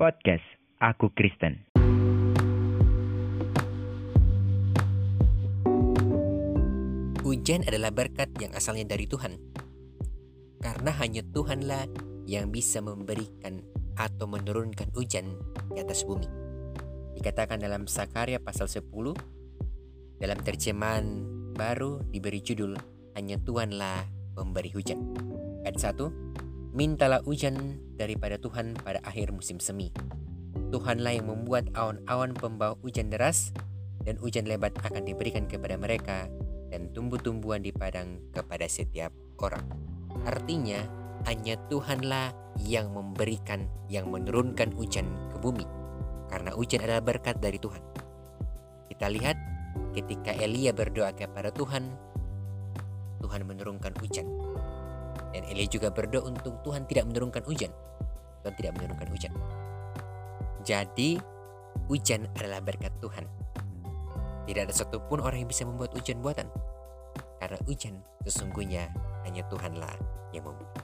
Podcast Aku Kristen. Hujan adalah berkat yang asalnya dari Tuhan. Karena hanya Tuhanlah yang bisa memberikan atau menurunkan hujan di atas bumi. Dikatakan dalam Sakaria pasal 10 dalam terjemahan baru diberi judul Hanya Tuhanlah pemberi hujan. Ayat 1 Mintalah hujan daripada Tuhan pada akhir musim semi. Tuhanlah yang membuat awan-awan pembawa hujan deras dan hujan lebat akan diberikan kepada mereka dan tumbuh-tumbuhan di padang kepada setiap orang. Artinya, hanya Tuhanlah yang memberikan, yang menurunkan hujan ke bumi. Karena hujan adalah berkat dari Tuhan. Kita lihat ketika Elia berdoa kepada Tuhan, Tuhan menurunkan hujan. Dan Elia juga berdoa untuk Tuhan tidak menurunkan hujan. Tuhan tidak menurunkan hujan. Jadi, hujan adalah berkat Tuhan. Tidak ada satupun orang yang bisa membuat hujan buatan. Karena hujan sesungguhnya hanya Tuhanlah yang membuat.